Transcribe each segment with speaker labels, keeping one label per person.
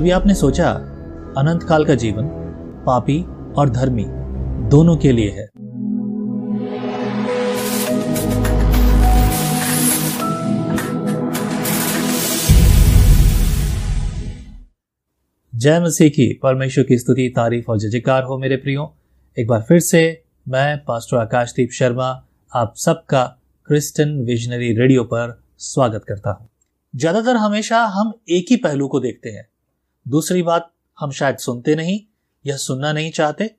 Speaker 1: कभी आपने सोचा, अनंत काल का जीवन, पापी और धर्मी, दोनों के लिए है? जय मसीह की, परमेश्वर की स्तुति, तारीफ़ और जयकार हो मेरे प्रियो। एक बार फिर से, मैं पास्टर आकाशदीप शर्मा, आप सबका क्रिस्टन विजनरी रेडियो पर स्वागत करता हूँ। ज़्यादातर हमेशा हम एक ही पहलू को देखते हैं दूसरी बात, हम शायद सुनते नहीं या सुनना नहीं चाहते,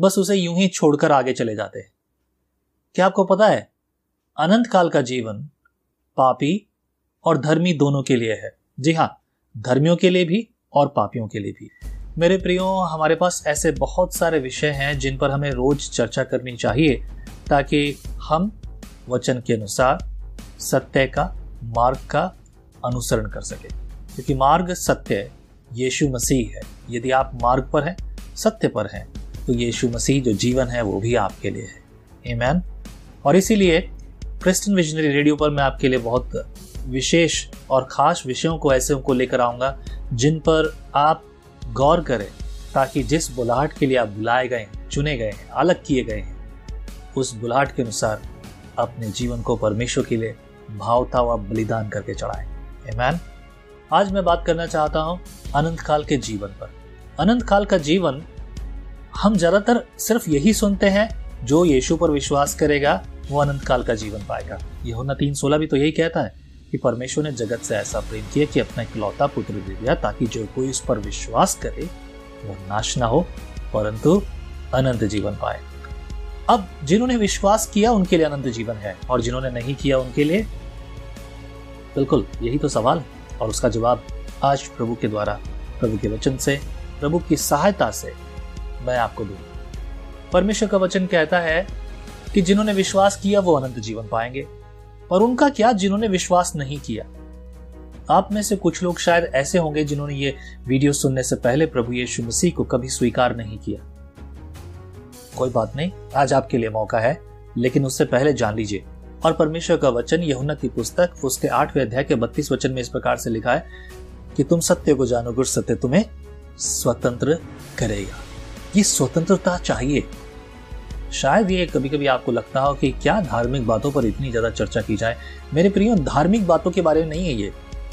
Speaker 1: बस उसे यूँ ही छोड़कर आगे चले जाते हैं। क्या आपको पता है, अनंत काल का जीवन पापी और धर्मी दोनों के लिए है। जी हाँ धर्मियों के लिए भी और पापियों के लिए भी। मेरे प्रियो, हमारे पास ऐसे बहुत सारे विषय हैं जिन पर हमें रोज चर्चा करनी चाहिए, ताकि हम वचन के अनुसार सत्य का, मार्ग का अनुसरण कर सके। क्योंकि मार्ग सत्य यीशु मसीह है। यदि आप मार्ग पर हैं, सत्य पर हैं तो यीशु मसीह जो जीवन है, वो भी आपके लिए है। ईमैन और इसीलिए क्रिस्टन विजनरी रेडियो पर मैं आपके लिए बहुत विशेष और खास विषयों को, ऐसे को लेकर आऊँगा, जिन पर आप गौर करें, ताकि जिस बुलाहट के लिए आप बुलाए गए हैं, चुने गए हैं, अलग किए गए हैं, उस बुलाहट के अनुसार अपने जीवन को परमेश्वर के लिए भावता हुआ बलिदान करके चढ़ाए। मैन आज मैं बात करना चाहता हूँ अनंत काल के जीवन पर। अनंत काल का जीवन हम ज़्यादातर सिर्फ़ यही सुनते हैं, जो यीशु पर विश्वास करेगा, वो अनंत काल का जीवन पाएगा। यह तीन सोलह भी तो यही कहता है कि परमेश्वर ने जगत से ऐसा प्रेम किया कि अपना इकलौता पुत्र दे दिया, ताकि जो कोई उस पर विश्वास करे वो नाश ना हो, परंतु अनंत जीवन पाए। अब जिन्होंने विश्वास किया, उनके लिए अनंत जीवन है, और जिन्होंने नहीं किया, उनके लिए बिल्कुल यही तो सवाल है, और उसका जवाब आज प्रभु के द्वारा, प्रभु के वचन से, प्रभु की सहायता से मैं आपको दू परमेश्वर का वचन कहता है कि जिन्होंने विश्वास किया, वो अनंत जीवन पाएँगे। और उनका क्या जिन्होंने विश्वास नहीं किया? आप में से कुछ लोग शायद ऐसे होंगे जिन्होंने ये वीडियो सुनने से पहले प्रभु यीशु मसीह को कभी स्वीकार नहीं किया। कोई बात नहीं, आज आपके लिए मौका है, लेकिन उससे पहले जान लीजिए। और परमेश्वर का वचन यहुना की पुस्तक, उसके आठवें अध्याय के बत्तीस वचन में इस प्रकार से लिखा है कि तुम सत्य को जानोगे सत्य तुम्हें स्वतंत्र करेगा। ये स्वतंत्रता चाहिए। शायद ये कभी कभी आपको लगता हो कि क्या धार्मिक बातों पर इतनी ज़्यादा चर्चा की जाए। मेरे प्रियो, धार्मिक बातों के बारे में नहीं है ये।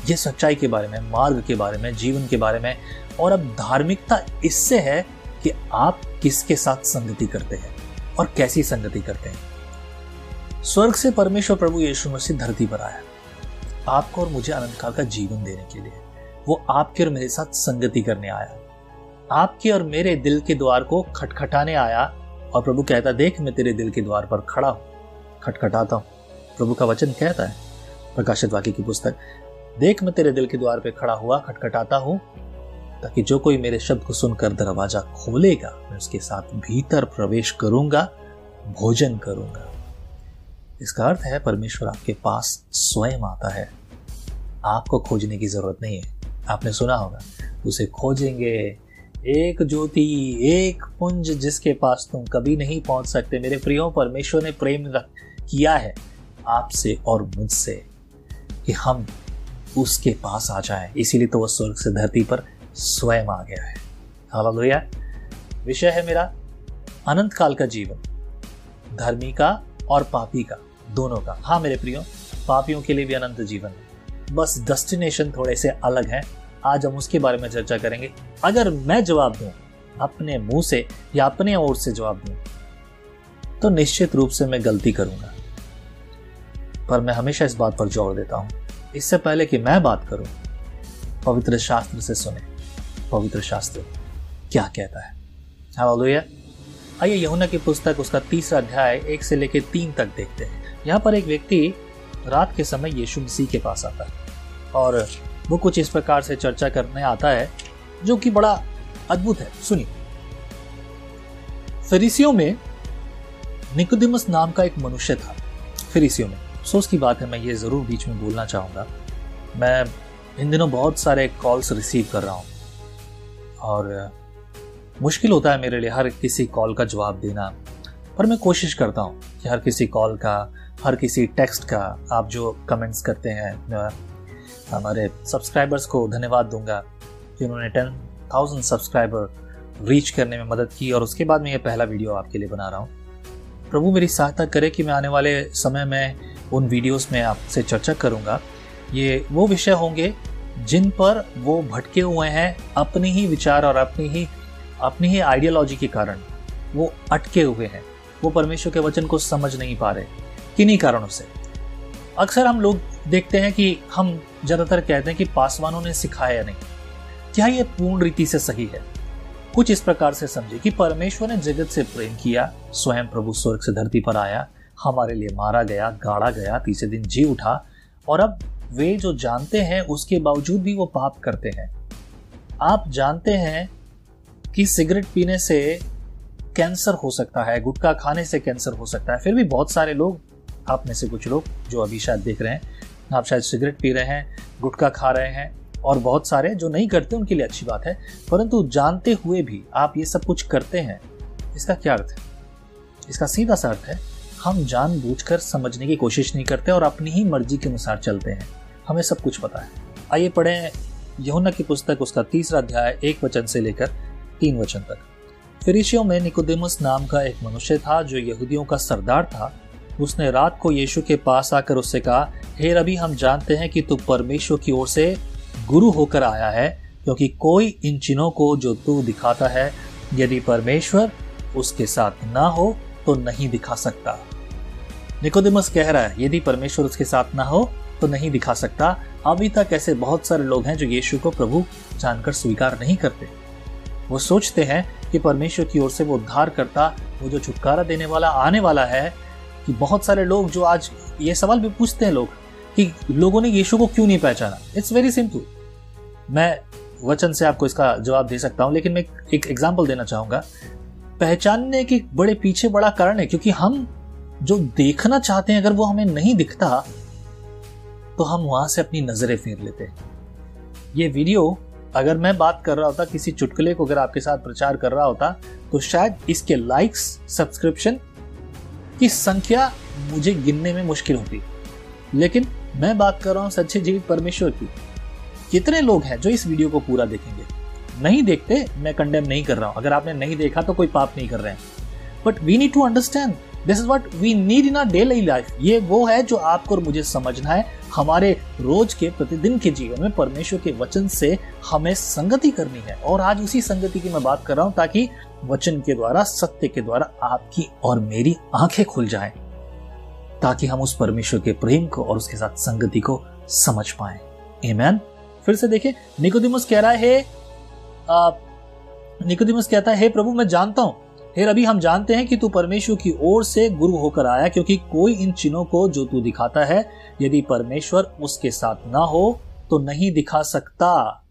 Speaker 1: ये सच्चाई के बारे में, मार्ग के बारे में, जीवन के बारे में। और अब धार्मिकता इससे है कि आप किसके साथ संगति करते हैं और कैसी संगति करते हैं। स्वर्ग से परमेश्वर प्रभु यीशु मसीह धरती पर आया। आपको और मुझे अनंत काल का जीवन देने के लिए। वो आपके और मेरे साथ संगति करने आया। आपके और मेरे दिल के द्वार को खटखटाने आया और प्रभु कहता, देख, मैं तेरे दिल के द्वार पर खड़ा हूँ। खटखटाता हूँ। प्रभु का वचन कहता है, प्रकाशित वाक्य की पुस्तक। देख, मैं तेरे दिल के द्वार पर खड़ा हुआ, खटखटाता हूँ, ताकि जो कोई मेरे शब्द को सुनकर दरवाज़ा खोलेगा, मैं उसके साथ भीतर प्रवेश करूँगा, भोजन करूँगा। इसका अर्थ है, परमेश्वर आपके पास स्वयं आता है। आपको खोजने की ज़रूरत नहीं है। आपने सुना होगा, उसे खोजेंगे एक ज्योति, एक पुंज जिसके पास तुम कभी नहीं पहुँच सकते। मेरे प्रियो, परमेश्वर ने प्रेम किया है आपसे और मुझसे कि हम उसके पास आ जाएँ। इसीलिए तो वह स्वर्ग से धरती पर स्वयं आ गया है। हालेलुया। विषय है मेरा अनंत काल का जीवन, धर्मी का और पापी का, दोनों का। हाँ मेरे प्रियो, पापियों के लिए भी अनंत जीवन है। बस डेस्टिनेशन थोड़े से अलग है। आज हम उसके बारे में चर्चा करेंगे। अगर मैं जवाब दूँ, अपने मुँह से या अपने ओर से जवाब दूँ तो निश्चित रूप से मैं गलती करूँगा। पर मैं हमेशा इस बात पर ज़ोर देता हूँ। इससे पहले कि मैं बात करूँ, पवित्र शास्त्र से सुने। पवित्र शास्त्र क्या कहता है? आइए यमुना की पुस्तक, उसका तीसरा अध्याय, एक से लेकर तीन तक देखते हैं। यहाँ पर एक व्यक्ति रात के समय यीशु मसीह के पास आता है। और वो कुछ इस प्रकार से चर्चा करने आता है, जो कि बड़ा अद्भुत है। सुनिए। फरीसियों में निकोदिमस नाम का एक मनुष्य था। फरीसियों में। अफसोस की बात है, मैं ये ज़रूर बीच में बोलना चाहूँगा। मैं इन दिनों बहुत सारे कॉल्स रिसीव कर रहा हूँ। और मुश्किल होता है मेरे लिए हर किसी कॉल का जवाब देना। पर मैं कोशिश करता हूँ कि हर किसी कॉल का हर किसी टेक्स्ट का आप जो कमेंट्स करते हैं हमारे सब्सक्राइबर्स को धन्यवाद दूँगा, जिन्होंने टेन थाउज़ेंड सब्सक्राइबर रीच करने में मदद की और उसके बाद मैं ये पहला वीडियो आपके लिए बना रहा हूँ। प्रभु मेरी सहायता करे कि मैं आने वाले समय में उन वीडियोस में आपसे चर्चा करूँगा। ये वो विषय होंगे जिन पर वो भटके हुए हैं अपनी ही विचार और अपनी ही अपनी ही आइडियोलॉजी के कारण। वो अटके हुए हैं। वो परमेश्वर के वचन को समझ नहीं पा रहे। किन्हीं कारणों से। अक्सर हम लोग देखते हैं कि हम ज़्यादातर कहते हैं कि पासवानों ने सिखाया नहीं। क्या यह पूर्ण रीति से सही है? कुछ इस प्रकार से समझे कि परमेश्वर ने जगत से प्रेम किया, स्वयं प्रभु स्वर्ग से धरती पर आया, हमारे लिए मारा गया, गाड़ा गया, तीसरे दिन जी उठा, और अब वे जो जानते हैं, उसके बावजूद भी वो पाप करते हैं। आप जानते हैं कि सिगरेट पीने से कैंसर हो सकता है, गुटखा खाने से कैंसर हो सकता है, फिर भी बहुत सारे लोग आप में से कुछ लोग जो अभी शायद देख रहे हैं, आप शायद सिगरेट पी रहे हैं, गुटखा खा रहे हैं और बहुत सारे जो नहीं करते उनके लिए अच्छी बात है, परंतु जानते हुए भी आप ये सब कुछ करते हैं, इसका क्या अर्थ है? इसका सीधा सा अर्थ है, हम जानबूझकर समझने की कोशिश नहीं करते और अपनी ही मर्ज़ी के अनुसार चलते हैं। हमें सब कुछ पता है। आइए पढ़ें यहुना की पुस्तक, उसका तीसरा अध्याय, एक वचन से लेकर तीन वचन तक। फिरिशियों में निकोदेमस नाम का एक मनुष्य था, जो यहूदियों का सरदार था। उसने रात को यीशु के पास आकर उससे कहा, हे रवि हम जानते हैं कि तू परमेश्वर की ओर से गुरु होकर आया है, क्योंकि कोई इन चिन्हों को जो तू दिखाता है, यदि परमेश्वर उसके साथ ना हो तो नहीं दिखा सकता। निकोदिमस कह रहा है, यदि परमेश्वर उसके साथ ना हो तो नहीं दिखा सकता। अभी तक ऐसे बहुत सारे लोग हैं जो यीशु को प्रभु जानकर स्वीकार नहीं करते। वो सोचते हैं कि परमेश्वर की ओर से वो उद्धार करता वो जो छुटकारा देने वाला, आने वाला है कि बहुत सारे लोग जो आज ये सवाल भी पूछते हैं लोग कि लोगों ने यीशु को क्यों नहीं पहचाना? इट्स वेरी सिंपल मैं वचन से आपको इसका जवाब दे सकता हूँ, लेकिन मैं एक एग्ज़ाम्पल देना चाहूँगा। पहचानने के बड़े पीछे बड़ा कारण है, क्योंकि हम जो देखना चाहते हैं, अगर वो हमें नहीं दिखता तो हम वहाँ से अपनी नज़रें फेर लेते हैं। ये वीडियो, अगर मैं बात कर रहा होता, किसी चुटकुले को अगर आपके साथ प्रचार कर रहा होता तो शायद इसके लाइक्स सब्सक्रिप्शन की संख्या मुझे गिनने में मुश्किल होती। लेकिन मैं बात कर रहा हूँ सच्चे जीवित परमेश्वर की। कितने लोग हैं जो इस वीडियो को पूरा देखेंगे? नहीं देखते, मैं कंडेम नहीं कर रहा हूँ। अगर आपने नहीं देखा तो कोई पाप नहीं कर रहे हैं। But we need to understand this is what we need in daily life ये वो है जो आपको और मुझे समझना है। हमारे रोज के प्रतिदिन के जीवन में परमेश्वर के वचन से हमें संगति करनी है और आज उसी संगति की मैं बात कर रहा हूँ ताकि वचन के द्वारा, सत्य के द्वारा आपकी और मेरी आँखें खुल जाएँ, ताकि हम उस परमेश्वर के प्रेम को और उसके साथ संगति को समझ पाए Amen? फिर से देखिए निकोदिमस कह रहा है निकोदिमस कहता है प्रभु, मैं जानता हूँ फिर अभी हम जानते हैं कि तू परमेश्वर की ओर से गुरु होकर आया, क्योंकि कोई इन चिन्हों को जो तू दिखाता है, यदि परमेश्वर उसके साथ ना हो तो नहीं दिखा सकता।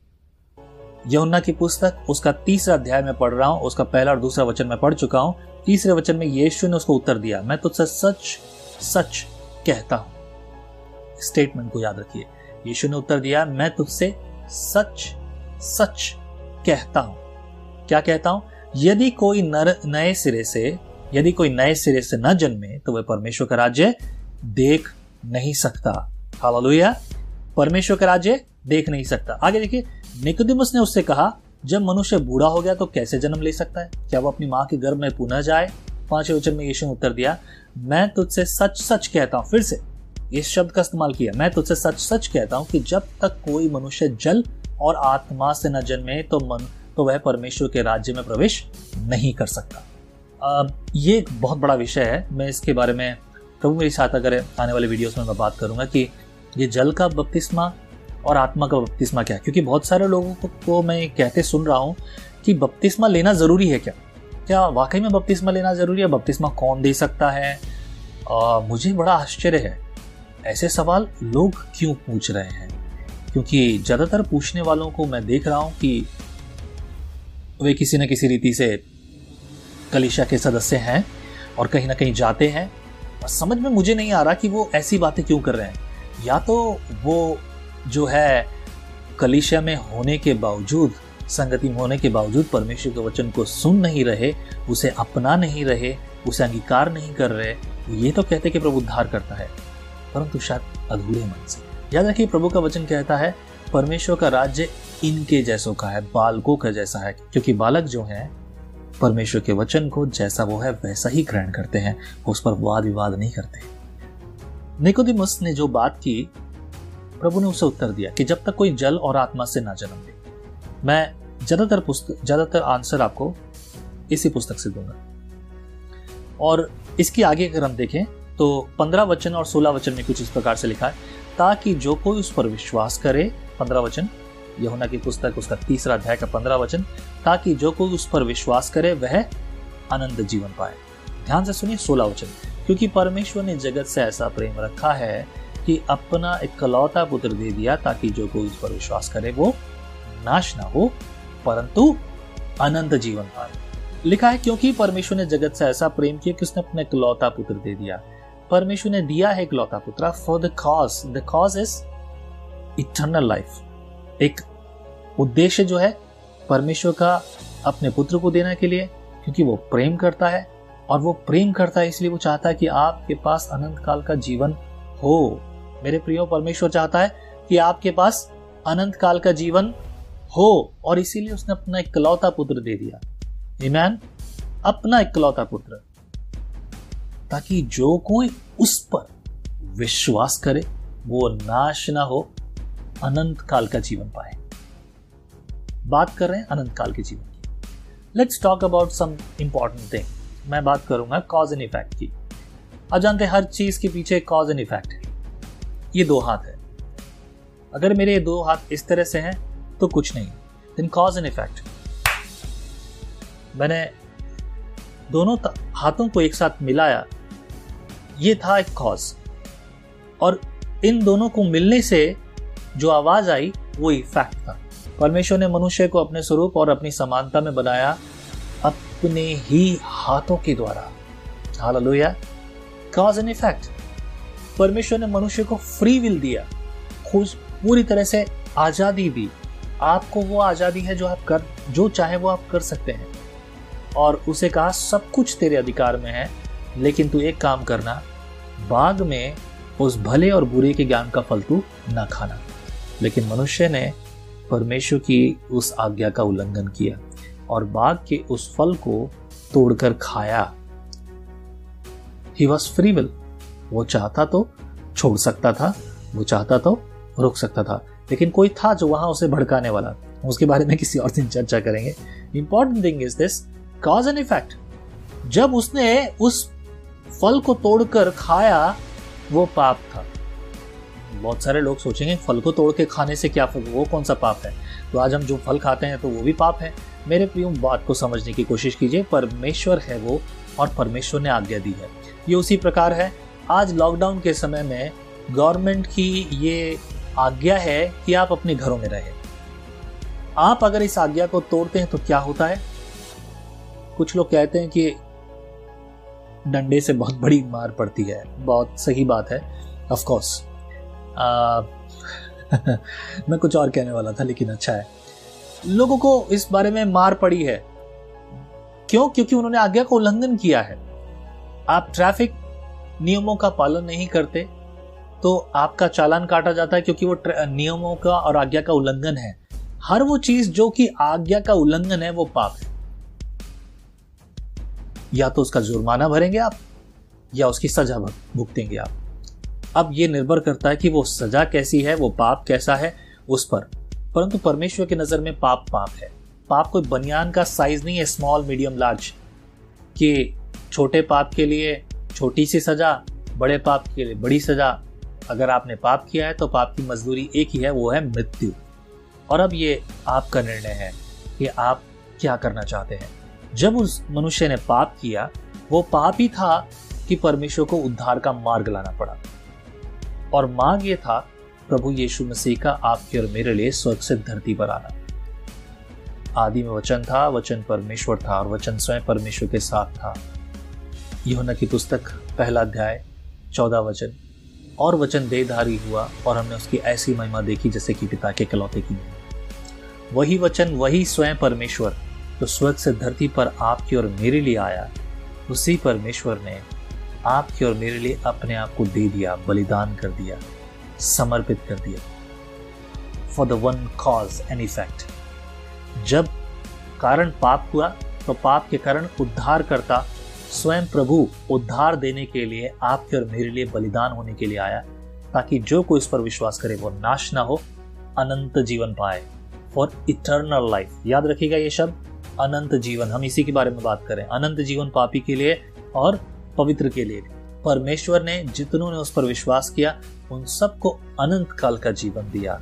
Speaker 1: यमुना की पुस्तक, उसका तीसरा अध्याय में पढ़ रहा हूँ, उसका पहला और दूसरा वचन में पढ़ चुका हूँ। तीसरे वचन में यीशु ने उसको उत्तर दिया। मैं तुझसे सच सच कहता हूँ। स्टेटमेंट को याद रखिए। यीशु ने उत्तर दिया, मैं तुझसे सच सच कहता हूँ। क्या कहता हूँ? यदि कोई नर नए सिरे से, यदि कोई नए सिरे से न जन्मे तो वह परमेश्वर का राज्य देख नहीं सकता। हालेलुया। परमेश्वर का राज्य देख नहीं सकता। आगे देखिए, निकोदिमस ने उससे कहा, जब मनुष्य बूढ़ा हो गया तो कैसे जन्म ले सकता है? क्या वो अपनी माँ के गर्भ में पुनः जाए? पाँचवें वचन में यीशु ने उत्तर दिया, मैं तुझसे सच सच कहता हूँ। फिर से इस शब्द का इस्तेमाल किया, मैं तुझसे सच सच कहता हूँ कि जब तक कोई मनुष्य जल और आत्मा से न जन्मे तो मन तो वह परमेश्वर के राज्य में प्रवेश नहीं कर सकता। ये एक बहुत बड़ा विषय है। मैं इसके बारे में प्रभु मेरी सहायता करें आने वाले वीडियोस में मैं बात करूँगा कि ये जल का बपतिस्मा और आत्मा का बपतिस्मा क्या है? क्योंकि बहुत सारे लोगों को मैं कहते सुन रहा हूँ कि बपतिस्मा लेना ज़रूरी है क्या? क्या वाकई में बपतिस्मा लेना ज़रूरी है? बपतिस्मा कौन दे सकता है? आ, मुझे बड़ा आश्चर्य है। ऐसे सवाल लोग क्यों पूछ रहे हैं? क्योंकि ज़्यादातर पूछने वालों को मैं देख रहा हूँ कि वे किसी न किसी रीति से कलिशा के सदस्य हैं और कहीं ना कहीं जाते हैं। और समझ में मुझे नहीं आ रहा कि वो ऐसी बातें क्यों कर रहे हैं। या तो वो जो है कलिशा में होने के बावजूद, संगति में होने के बावजूद परमेश्वर के वचन को सुन नहीं रहे, उसे अपना नहीं रहे, उसे अंगीकार नहीं कर रहे ये तो कहते कि प्रभु उद्धार करता है। परंतु शायद अधूरे मन से। याद रखिए, प्रभु का वचन कहता है, परमेश्वर का राज्य इनके जैसों का है, बालकों का जैसा है, क्योंकि बालक जो है, परमेश्वर के वचन को जैसा वो है, वैसा ही ग्रहण करते हैं उस पर वाद विवाद नहीं करते। निकोदिमस ने जो बात की, प्रभु ने उसे उत्तर दिया कि जब तक कोई जल और आत्मा से ना जन्म ले। मैं ज़्यादातर पुस्तक ज़्यादातर आंसर आपको इसी पुस्तक से दूँगा। और इसकी आगे अगर हम देखें तो पंद्रह वचन और सोलह वचन में कुछ इस प्रकार से लिखा है, ताकि जो कोई उस पर विश्वास करे, पंद्रह वचन यहुना की पुस्तक, उसका तीसरा अध्याय का पंद्रह वचन, ताकि जो कोई उस पर विश्वास करे, वह आनंद जीवन पाए। ध्यान से सुनिए सोलह वचन। क्योंकि परमेश्वर ने जगत से ऐसा प्रेम रखा है कि अपना इकलौता पुत्र दे दिया, ताकि जो कोई उस पर विश्वास करे, वो नाश ना हो, परंतु अनंत जीवन पाए। लिखा है, क्योंकि परमेश्वर ने जगत से ऐसा प्रेम किया कि उसने अपना इकलौता पुत्र दे दिया। परमेश्वर ने दिया है इकलौता पुत्र। For the cause the cause is eternal life एक उद्देश्य जो है परमेश्वर का अपने पुत्र को देने के लिए, क्योंकि वो प्रेम करता है, और वो प्रेम करता है इसलिए वो चाहता है कि आपके पास अनंत काल का जीवन हो। मेरे प्रियो, परमेश्वर चाहता है कि आपके पास अनंत काल का जीवन हो, और इसीलिए उसने अपना इकलौता पुत्र दे दिया। ईमान अपना इकलौता पुत्र। ताकि जो कोई उस पर विश्वास करे, वो नाश ना हो अनंत काल का जीवन पाए। बात कर रहे हैं अनंत काल के जीवन की। Let's talk about some important thing मैं बात करूँगा कॉज एंड इफ़ेक्ट की। आप जानते हर चीज़ के पीछे कॉज एंड इफ़ेक्ट है। ये दो हाथ है। अगर मेरे दो हाथ इस तरह से हैं तो कुछ नहीं। देन कॉज एंड इफ़ेक्ट मैंने दोनों हाथों को एक साथ मिलाया। ये था एक कॉज और इन दोनों को मिलने से जो आवाज़ आई, वो इफ़ेक्ट था। परमेश्वर ने मनुष्य को अपने स्वरूप और अपनी समानता में बनाया अपने ही हाथों के द्वारा। हालेलुया कॉज एंड इफ़ेक्ट परमेश्वर ने मनुष्य को फ्री विल दिया। खुश, पूरी तरह से आज़ादी दी। आपको वो आज़ादी है जो आप कर, जो चाहे वो आप कर सकते हैं। और उसे कहा, सब कुछ तेरे अधिकार में है, लेकिन तू एक काम करना। बाग में उस भले और बुरे के ज्ञान का फल तू ना खाना। लेकिन मनुष्य ने परमेश्वर की उस आज्ञा का उल्लंघन किया और बाग के उस फल को तोड़कर खाया। ही वॉज़ फ्री विल वो चाहता तो छोड़ सकता था, वो चाहता तो रोक सकता था, लेकिन कोई था जो वहाँ उसे भड़काने वाला। उसके बारे में किसी और दिन चर्चा करेंगे। Important thing is this cause and effect जब उसने उस फल को तोड़कर खाया, वो पाप था। बहुत सारे लोग सोचेंगे, फल को तोड़ के खाने से क्या वो कौन सा पाप है? तो आज हम जो फल खाते हैं तो वो भी पाप है। मेरे प्रियो, बात को समझने की कोशिश कीजिए, परमेश्वर है वो और परमेश्वर ने आज्ञा दी है। ये उसी प्रकार है, आज लॉकडाउन के समय में गवर्नमेंट की ये आज्ञा है कि आप अपने घरों में रहें। आप अगर इस आज्ञा को तोड़ते हैं तो क्या होता है? कुछ लोग कहते हैं कि डंडे से बहुत बड़ी मार पड़ती है। बहुत सही बात है ऑफ़ कोर्स मैं कुछ और कहने वाला था, लेकिन अच्छा है। लोगों को इस बारे में मार पड़ी है। क्यों? क्योंकि उन्होंने आज्ञा का उल्लंघन किया है। आप ट्रैफ़िक नियमों का पालन नहीं करते तो आपका चालान काटा जाता है क्योंकि वो नियमों का और आज्ञा का उल्लंघन है। हर वो चीज़ जो कि आज्ञा का उल्लंघन है, वो पाप है। या तो उसका जुर्माना भरेंगे आप, या उसकी सजा भुगतेंगे आप। अब ये निर्भर करता है कि वो सजा कैसी है, वो पाप कैसा है उस पर। परंतु परमेश्वर की नज़र में पाप पाप है। पाप कोई बनियान का साइज़ नहीं है स्मॉल मीडियम लार्ज कि छोटे पाप के लिए छोटी सी सजा, बड़े पाप के लिए बड़ी सजा। अगर आपने पाप किया है तो पाप की मजदूरी एक ही है, वो है मृत्यु। और अब ये आपका निर्णय है कि आप क्या करना चाहते हैं। जब उस मनुष्य ने पाप किया, वो पाप ही था कि परमेश्वर को उद्धार का मार्ग लाना पड़ा। और मार्ग ये था, प्रभु यीशु मसीह का आपके और मेरे लिए स्वर्ग से धरती पर आना। आदि में वचन था, वचन परमेश्वर था और वचन स्वयं परमेश्वर के साथ था। यहुना की पुस्तक, पहला अध्याय, चौदह वचन। और वचन देधारी हुआ और हमने उसकी ऐसी महिमा देखी जैसे कि पिता के कलौते की। वही वचन, वही स्वयं परमेश्वर तो स्वर्ग से धरती पर आपकी और मेरे लिए आया, उसी परमेश्वर ने आपकी और मेरे लिए अपने आप को दे दिया, बलिदान कर दिया, समर्पित कर दिया। For the one cause and effect जब कारण पाप हुआ तो पाप के कारण उद्धार करता स्वयं प्रभु उद्धार देने के लिए, आपके और मेरे लिए बलिदान होने के लिए आया, ताकि जो कोई इस पर विश्वास करे, वो नाश ना हो, अनंत जीवन पाए। फॉर इटर्नल लाइफ याद रखिएगा ये शब्द, अनंत जीवन। हम इसी के बारे में बात करें अनंत जीवन पापी के लिए और पवित्र के लिए। परमेश्वर ने जितनों ने उस पर विश्वास किया, उन सबको अनंत काल का जीवन दिया।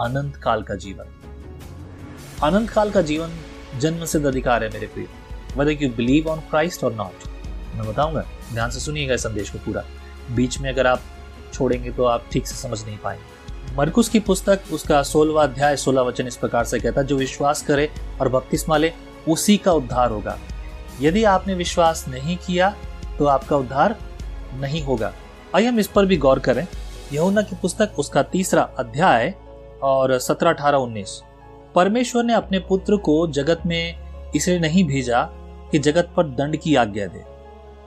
Speaker 1: अनंत काल का जीवन। अनंत काल का जीवन जन्म सिद्ध अधिकार है मेरे प्रिय। Whether you believe on Christ और नॉट मैं बताऊँगा। ध्यान से सुनिएगा संदेश को पूरा। बीच में अगर आप छोड़ेंगे तो आप ठीक से समझ नहीं पाएँगे। मरकुस की पुस्तक, उसका सोलवा अध्याय सोलह वचन इस प्रकार से कहता है, जो विश्वास करे और बपतिस्मा ले, उसी का उद्धार होगा। यदि आपने विश्वास नहीं किया तो आपका उद्धार नहीं होगा। आइए हम इस पर भी गौर करें। यहुना की पुस्तक, उसका तीसरा अध्याय और सत्रह, अठारह, उन्नीस। परमेश्वर ने अपने पुत्र को जगत में इसलिए नहीं भेजा कि जगत पर दंड की आज्ञा दे,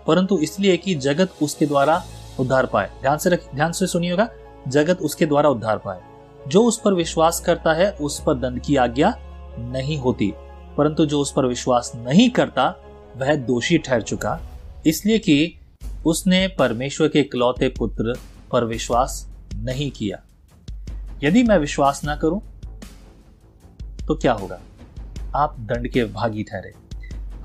Speaker 1: परंतु इसलिए कि जगत उसके द्वारा उद्धार पाए। ध्यान से रख, ध्यान से सुनिएगा। जगत उसके द्वारा उद्धार पाए। जो उस पर विश्वास करता है, उस पर दंड की आज्ञा नहीं होती, परंतु जो उस पर विश्वास नहीं करता, वह दोषी ठहर चुका। इसलिए कि उसने परमेश्वर के इकलौते पुत्र पर विश्वास नहीं किया। यदि मैं विश्वास ना करूँ तो क्या होगा? आप दंड के भागी ठहरे।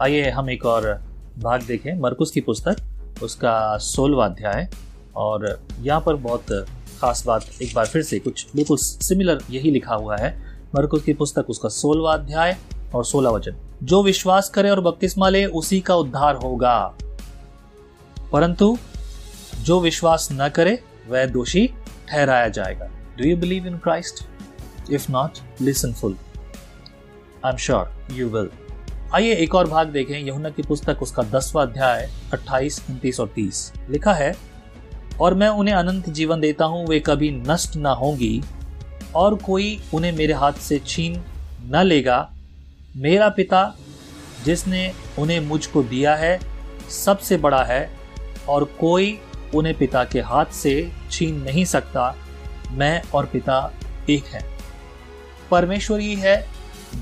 Speaker 1: आइए हम एक और भाग देखें। मरकुस की पुस्तक, उसका सोलवा अध्याय। और यहाँ पर बहुत खास बात एक बार फिर से कुछ बिल्कुल सिमिलर यही लिखा हुआ है। मरकुस की पुस्तक, उसका सोलवा अध्याय और सोलह वचन। जो विश्वास करे और बपतिस्मा ले, उसी का उद्धार होगा। परंतु जो विश्वास न करे, वह दोषी ठहराया जाएगा। Do you believe in Christ if not listen full I am sure you will आइए एक और भाग देखें यहुना की पुस्तक, उसका दसवा अध्याय, अट्ठाईस, उनतीस और तीस। लिखा है, और मैं उन्हें अनंत जीवन देता हूँ, वे कभी नष्ट ना होंगी, और कोई उन्हें मेरे हाथ से छीन न लेगा। मेरा पिता, जिसने उन्हें मुझको दिया है, सबसे बड़ा है और कोई उन्हें पिता के हाथ से छीन नहीं सकता। मैं और पिता एक है। परमेश्वर ही है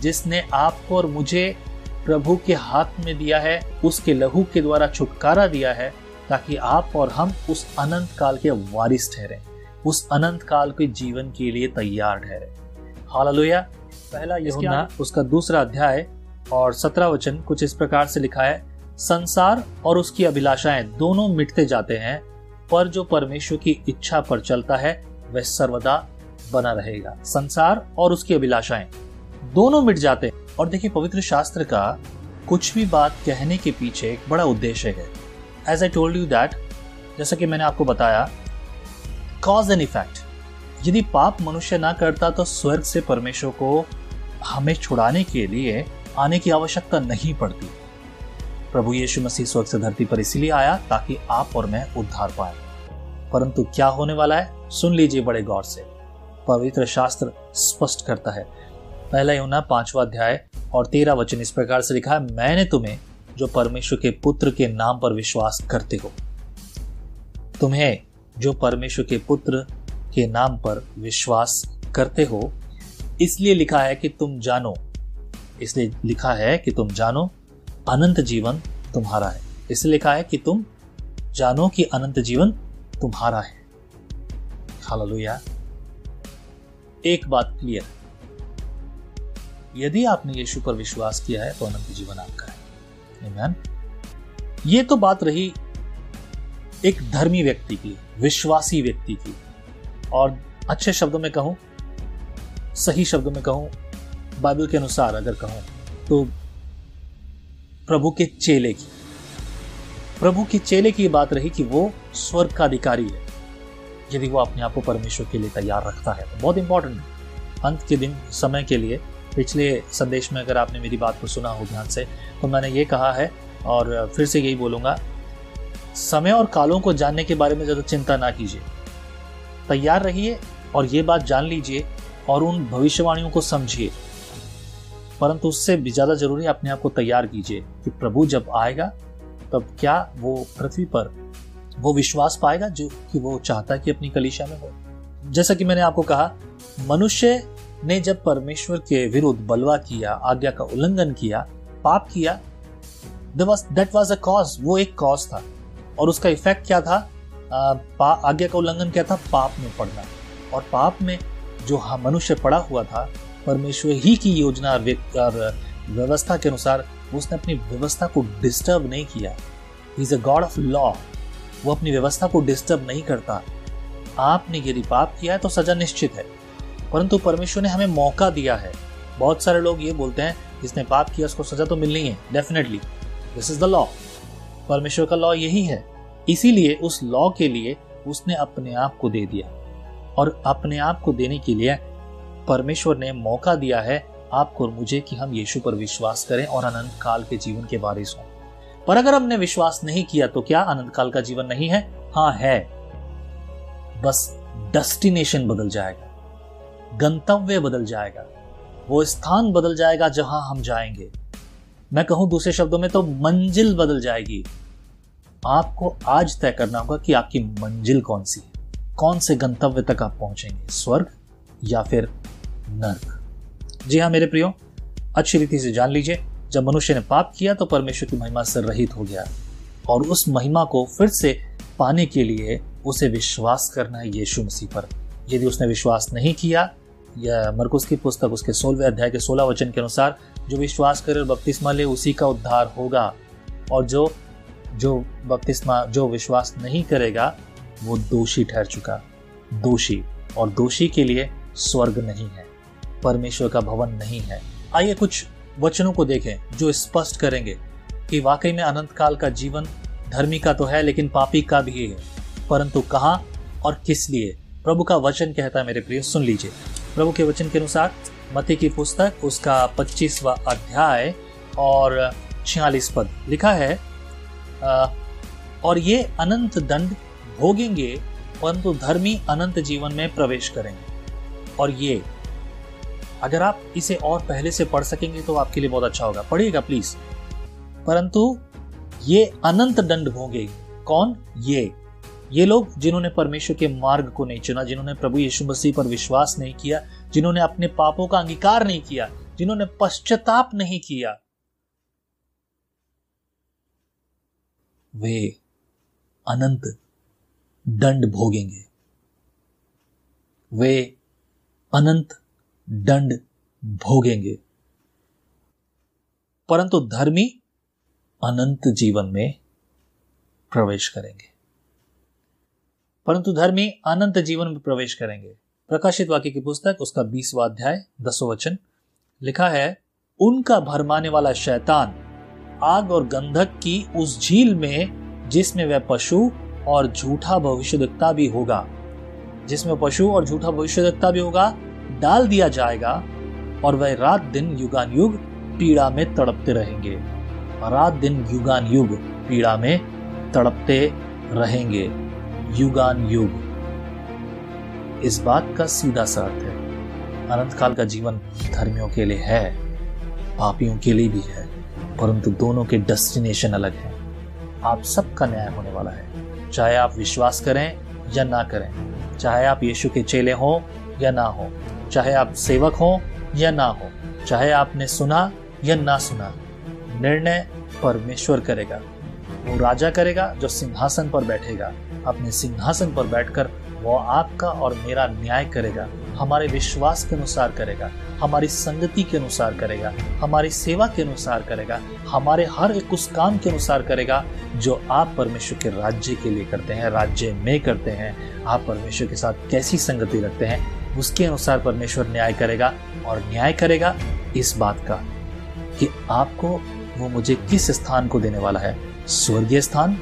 Speaker 1: जिसने आपको और मुझे प्रभु के हाथ में दिया है उसके लहू के द्वारा छुटकारा दिया है ताकि आप और हम उस अनंत काल के वारिस ठहरे उस अनंत काल के जीवन के लिए तैयार ठहरे। हालेलुया। पहला यहुना उसका दूसरा अध्याय और सत्रह वचन कुछ इस प्रकार से लिखा है संसार और उसकी अभिलाषाएँ दोनों मिटते जाते हैं, पर जो परमेश्वर की इच्छा पर चलता है, वह सर्वदा बना रहेगा। संसार और उसकी अभिलाषाएँ दोनों मिट जाते हैं। और देखिए, पवित्र शास्त्र का कुछ भी बात कहने के पीछे एक बड़ा उद्देश्य है। As I told you that जैसा कि मैंने आपको बताया कॉज एंड इफ़ेक्ट यदि पाप मनुष्य ना करता तो स्वर्ग से परमेश्वर को हमें छुड़ाने के लिए आने की आवश्यकता नहीं पड़ती। प्रभु यीशु मसीह स्वर्ग से धरती पर इसलिए आया ताकि आप और मैं उद्धार पाए। परंतु क्या होने वाला है? सुन लीजिए बड़े गौर से। पवित्र शास्त्र स्पष्ट करता है। पहला यूना पांचवा अध्याय और तेरह वचन इस प्रकार से लिखा है, मैंने तुम्हें, जो परमेश्वर के पुत्र के नाम पर विश्वास करते हो, तुम्हें, जो परमेश्वर के पुत्र के नाम पर विश्वास करते हो, इसलिए लिखा है कि तुम जानो। इसलिए लिखा है कि तुम जानो अनंत जीवन तुम्हारा है। इसलिए लिखा है कि तुम जानो कि अनंत जीवन तुम्हारा है। हालेलुया। एक बात क्लियर यदि आपने यीशु पर विश्वास किया है तो अनंत जीवन आपका है। Amen. ये तो बात रही एक धर्मी व्यक्ति की, विश्वासी व्यक्ति की। और अच्छे शब्दों में कहूँ, सही शब्दों में कहूँ, बाइबल के अनुसार अगर कहूँ तो प्रभु के चेले की। प्रभु के चेले की बात रही कि वो स्वर्ग का अधिकारी है। यदि वो अपने आप को परमेश्वर के लिए तैयार रखता है तो बहुत इंपॉर्टेंट है। अंत के दिन, समय के लिए, पिछले संदेश में अगर आपने मेरी बात को सुना हो ध्यान से तो मैंने ये कहा है, और फिर से यही बोलूँगा, समय और कालों को जानने के बारे में ज़्यादा चिंता ना कीजिए। तैयार रहिए और ये बात जान लीजिए और उन भविष्यवाणियों को समझिए। परंतु उससे भी ज़्यादा ज़रूरी अपने आप को तैयार कीजिए कि प्रभु जब आएगा, तब क्या वो पृथ्वी पर वो विश्वास पाएगा जो कि वो चाहता है कि अपनी कलिशा में हो? जैसा कि मैंने आपको कहा, मनुष्य ने जब परमेश्वर के विरुद्ध बलवा किया, आज्ञा का उल्लंघन किया, पाप किया दैट वाज अ कॉज वो एक कॉज था। और उसका इफ़ेक्ट क्या था? आज्ञा का उल्लंघन क्या था? पाप में पड़ना। और पाप में जो मनुष्य पड़ा हुआ था परमेश्वर ही की योजना और व्यवस्था के अनुसार उसने अपनी व्यवस्था को डिस्टर्ब नहीं किया। Is a god of law वो अपनी व्यवस्था को डिस्टर्ब नहीं करता। आपने यदि पाप किया है तो सजा निश्चित है। परंतु परमेश्वर ने हमें मौका दिया है। बहुत सारे लोग ये बोलते हैं जिसने पाप किया, उसको सजा तो मिलनी है definitely this is the law परमेश्वर का लॉ यही है। इसीलिए उस लॉ के लिए उसने अपने आप को दे दिया। और अपने आप को देने के लिए परमेश्वर ने मौका दिया है आपको और मुझे कि हम यीशु पर विश्वास करें और अनंत काल के जीवन के बारिश हों। पर अगर हमने विश्वास नहीं किया तो क्या अनंत काल का जीवन नहीं है? हाँ है। बस डेस्टिनेशन बदल जाएगा। गंतव्य बदल जाएगा। वो स्थान बदल जाएगा जहाँ हम जाएँगे। मैं कहूँ दूसरे शब्दों में तो मंजिल बदल जाएगी। आपको आज तय करना होगा कि आपकी मंजिल कौन सी है? कौन से गंतव्य तक आप पहुँचेंगे? स्वर्ग या फिर नर्क जी हाँ मेरे प्रियो, अच्छी रीति से जान लीजिए, जब मनुष्य ने पाप किया तो परमेश्वर की महिमा से रहित हो गया। और उस महिमा को फिर से पाने के लिए उसे विश्वास करना है यीशु मसीह पर। यदि उसने विश्वास नहीं किया, या मरकुस की पुस्तक उसके सोलहवें अध्याय के सोलह वचन के अनुसार, जो विश्वास करे और बपतिस्मा ले, उसी का उद्धार होगा। और जो जो बपतिस्मा, जो विश्वास नहीं करेगा, वो दोषी ठहर चुका। दोषी, और दोषी के लिए स्वर्ग नहीं है। परमेश्वर का भवन नहीं है। आइए कुछ वचनों को देखें जो स्पष्ट करेंगे कि वाकई में अनंत काल का जीवन धर्मी का तो है लेकिन पापी का भी है। परंतु कहा और किस लिए? प्रभु का वचन कहता है मेरे प्रिय सुन लीजिए। प्रभु के वचन के अनुसार मती की पुस्तक उसका पच्चीसवा अध्याय और छियालीस पद लिखा है आ, और ये अनंत दंड भोगेंगे परंतु धर्मी अनंत जीवन में प्रवेश करेंगे। और ये अगर आप इसे और पहले से पढ़ सकेंगे तो आपके लिए बहुत अच्छा होगा। पढ़िएगा प्लीज़ परंतु ये अनंत दंड भोगे। कौन? ये। ये लोग जिन्होंने परमेश्वर के मार्ग को नहीं चुना, जिन्होंने प्रभु यीशु मसीह पर विश्वास नहीं किया, जिन्होंने अपने पापों का अंगीकार नहीं किया, जिन्होंने पश्चाताप नहीं किया, वे अनंत दंड भोगेंगे। वे अनंत दंड भोगेंगे। परंतु धर्मी अनंत जीवन में प्रवेश करेंगे। परंतु धर्मी अनंत जीवन में प्रवेश करेंगे। प्रकाशित वाक्य की पुस्तक, उसका बीसवा अध्याय, दसो वचन, लिखा है, उनका भरमाने वाला शैतान आग और गंधक की उस झील में, जिसमें वह पशु और झूठा भविष्यदक्ता भी होगा, जिसमें पशु और झूठा भविष्यदक्ता भी होगा डाल दिया जाएगा और वह रात दिन युगान युग पीड़ा में तड़पते रहेंगे। रात दिन युगान युग पीड़ा में तड़पते रहेंगे। युगान युग इस बात का सीधा सा अर्थ है। अनंत काल का जीवन धर्मियों के लिए है, पापियों के लिए भी है, परंतु दोनों के डेस्टिनेशन अलग है। आप सबका न्याय होने वाला है। चाहे आप विश्वास करें या ना करें, चाहे आप यीशु के चेले हों या ना हो चाहे आप सेवक हो या ना हो, चाहे आपने सुना या ना सुना, निर्णय परमेश्वर करेगा। वो राजा करेगा जो सिंहासन पर बैठेगा। अपने सिंहासन पर बैठकर वो आपका और मेरा न्याय करेगा, हमारे विश्वास के अनुसार करेगा, हमारी संगति के अनुसार करेगा, हमारी सेवा के अनुसार करेगा, हमारे हर एक उस काम के अनुसार करेगा जो आप परमेश्वर के राज्य के लिए करते हैं, राज्य में करते हैं। आप परमेश्वर के साथ कैसी संगति रखते हैं? उसके अनुसार परमेश्वर न्याय करेगा और न्याय करेगा इस बात का कि आपको वो मुझे किस स्थान को देने वाला है? स्वर्गीय स्थान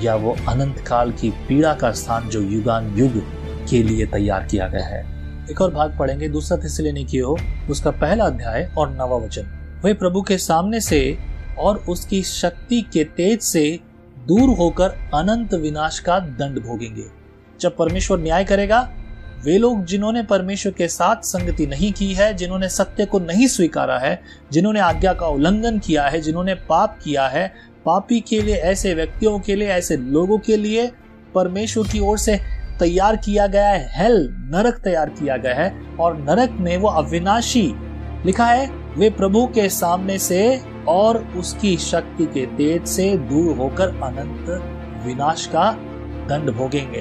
Speaker 1: या वो अनंत काल की पीड़ा का स्थान जो युगान युग के लिए तैयार किया गया है? एक और भाग पढ़ेंगे, दूसरा थिस लेने की हो उसका पहला अध्याय और नवा वचन। वे प्रभु के सामने से और उसकी शक्ति के तेज से दूर होकर अनंत विनाश का दंड भोगेंगे। जब परमेश्वर न्याय करेगा वे लोग जिन्होंने परमेश्वर के साथ संगति नहीं की है, जिन्होंने सत्य को नहीं स्वीकारा है, जिन्होंने आज्ञा का उल्लंघन किया है, जिन्होंने पाप किया है, पापी के लिए, ऐसे व्यक्तियों के लिए, ऐसे लोगों के लिए परमेश्वर की ओर से तैयार किया गया है हेल नरक तैयार किया गया है, और नरक में वो अविनाशी। लिखा है, वे प्रभु के सामने से और उसकी शक्ति के तेज से दूर होकर अनंत विनाश का दंड भोगेंगे।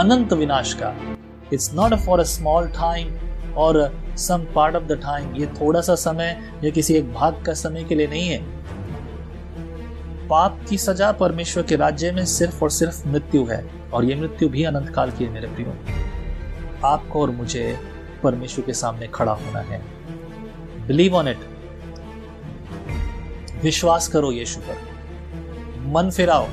Speaker 1: अनंत विनाश का। It's not for a small time और some part of the time ये थोड़ा सा समय या किसी एक भाग का समय के लिए नहीं है। पाप की सजा परमेश्वर के राज्य में सिर्फ़ और सिर्फ़ मृत्यु है और ये मृत्यु भी अनंत काल की है मेरे प्रियो। आपको और मुझे परमेश्वर के सामने खड़ा होना है। बिलीव ऑन इट विश्वास करो यीशु पर। मन फिराओ।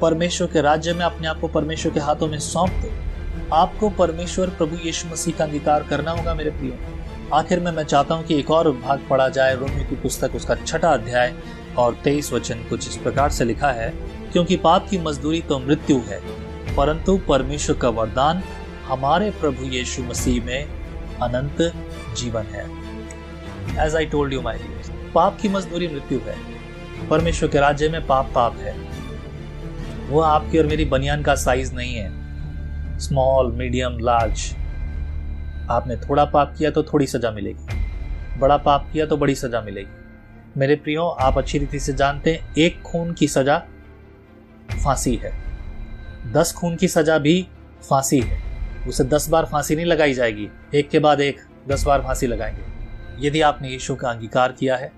Speaker 1: परमेश्वर के राज्य में अपने आप को परमेश्वर के हाथों में सौंप दो। आपको परमेश्वर प्रभु यीशु मसीह का अंगीकार करना होगा मेरे प्रियो। आखिर में मैं चाहता हूँ कि एक और भाग पढ़ा जाए, रोमियो की पुस्तक, उसका छठा अध्याय और तेईस वचन कुछ इस प्रकार से लिखा है, क्योंकि पाप की मजदूरी तो मृत्यु है, परंतु परमेश्वर का वरदान हमारे प्रभु यीशु मसीह में अनंत जीवन है। As I told you my पाप की मजदूरी मृत्यु है। परमेश्वर के राज्य में पाप पाप है। वह आपकी और मेरी बनियान का साइज़ नहीं है। स्मॉल मीडियम लार्ज आपने थोड़ा पाप किया तो थोड़ी सजा मिलेगी। बड़ा पाप किया तो बड़ी सजा मिलेगी। मेरे प्रियो, आप अच्छी रीति से जानते हैं, एक खून की सजा फांसी है। दस खून की सजा भी फांसी है। उसे दस बार फांसी नहीं लगाई जाएगी। एक के बाद एक, दस बार फांसी लगाएँगे। यदि आपने यीशु का अंगीकार किया है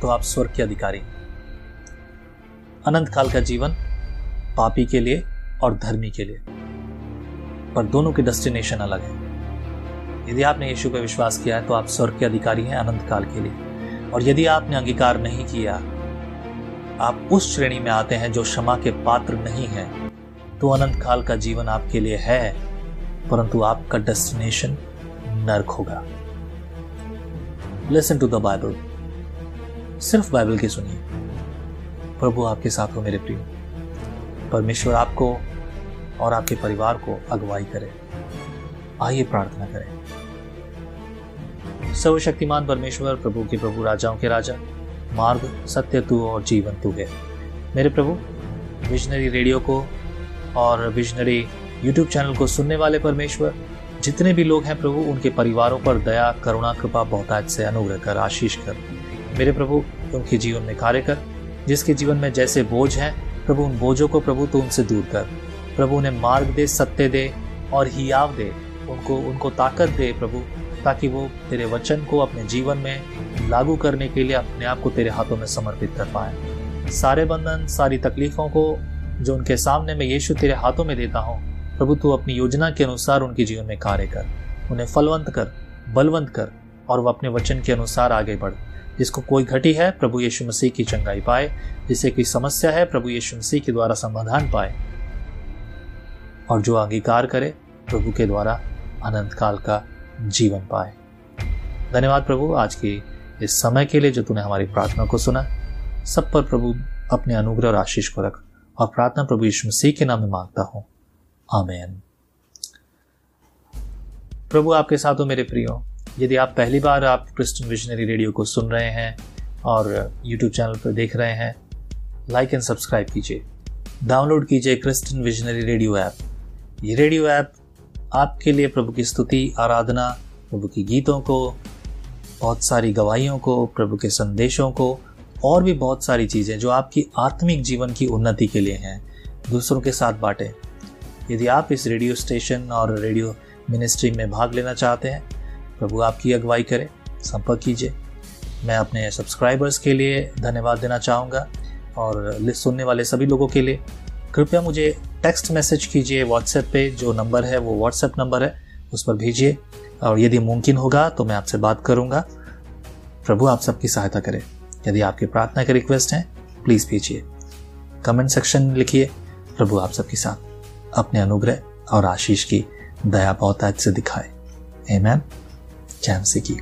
Speaker 1: तो आप स्वर्ग के अधिकारी अनंत काल का जीवन पापी के लिए और धर्मी के लिए। पर दोनों के डेस्टिनेशन अलग है। यदि आपने यीशु पर विश्वास किया है तो आप स्वर्ग के अधिकारी हैं अनंत काल के लिए। और यदि आपने अंगीकार नहीं किया, आप उस श्रेणी में आते हैं जो क्षमा के पात्र नहीं है तो अनंत काल का जीवन आपके लिए है, परंतु आपका डेस्टिनेशन नर्क होगा। लिसन टू द बाइबल सिर्फ़ बाइबल की सुनिए। प्रभु आपके साथ हो मेरे प्रिय। परमेश्वर आपको और आपके परिवार को अगुवाई करे। आइए प्रार्थना करें। सर्वशक्तिमान परमेश्वर, प्रभु के प्रभु, राजाओं के राजा, मार्ग, सत्य तू और जीवन तू है। मेरे प्रभु, विजनरी रेडियो को और विजनरी यूट्यूब चैनल को सुनने वाले परमेश्वर, जितने भी लोग हैं प्रभु, उनके परिवारों पर दया, करुणा, कृपा, बहुतायत से अनुग्रह कर, आशीष कर। मेरे प्रभु, उनके जीवन में कार्य कर, जिसके जीवन में जैसे बोझ हैं, प्रभु, उन बोझों को प्रभु तो उनसे दूर कर। प्रभु उन्हें मार्ग दे, सत्य दे और हियाव दे। उनको उनको ताकत दे प्रभु, ताकि वो तेरे वचन को अपने जीवन में लागू करने के लिए अपने आप को तेरे हाथों में समर्पित कर पाए। सारे बंधन, सारी तकलीफों को जो उनके सामने मैं यीशु तेरे हाथों में देता हूँ, प्रभु तू अपनी योजना के अनुसार उनके जीवन में कार्य कर। उन्हें फलवंत कर, बलवंत कर और वह अपने वचन के अनुसार आगे बढ़। जिसको कोई घटी है, प्रभु यीशु मसीह की चंगाई पाए। जिसे कोई समस्या है, प्रभु यीशु मसीह के द्वारा समाधान पाए। और जो अंगीकार करे, प्रभु के द्वारा अनंत काल का जीवन पाए। धन्यवाद प्रभु, आज के इस समय के लिए जो तूने हमारी प्रार्थना को सुना, सब पर प्रभु अपने अनुग्रह और आशीष को रख और प्रार्थना प्रभु यीशु मसीह के नाम में माँगता हूँ। आमेन। प्रभु, आपके साथ हो मेरे प्रियो, यदि आप पहली बार आप क्रिस्टन विजनरी रेडियो को सुन रहे हैं और यूट्यूब चैनल पर देख रहे हैं लाइक एंड सब्सक्राइब कीजिए। डाउनलोड कीजिए क्रिस्टन विजनरी रेडियो ऐप ये रेडियो ऐप आपके लिए प्रभु की स्तुति, आराधना, प्रभु की गीतों को, बहुत सारी गवाहियों को, प्रभु के संदेशों को, और भी बहुत सारी चीज़ें जो आपकी आत्मिक जीवन की उन्नति के लिए हैं, दूसरों के साथ बांटें। यदि आप इस रेडियो स्टेशन और रेडियो मिनिस्ट्री में भाग लेना चाहते हैं, प्रभु आपकी अगुवाई करें, संपर्क कीजिए। मैं अपने सब्सक्राइबर्स के लिए धन्यवाद देना चाहूँगा और सुनने वाले सभी लोगों के लिए। कृपया मुझे टेक्स्ट मैसेज कीजिए व्हाट्सएप पे, जो नंबर है वो व्हाट्सएप नंबर है, उस पर भेजिए। और यदि मुमकिन होगा तो मैं आपसे बात करूँगा। प्रभु, आप सबकी सहायता करें। यदि आपकी प्रार्थना के रिक्वेस्ट हैं प्लीज़ भेजिए। कमेंट सेक्शन में लिखिए, प्रभु आप सबके साथ अपने अनुग्रह और आशीष की दया बहुत से दिखाए। मैम जैम की